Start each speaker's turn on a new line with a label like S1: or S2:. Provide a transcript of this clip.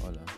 S1: Voilà.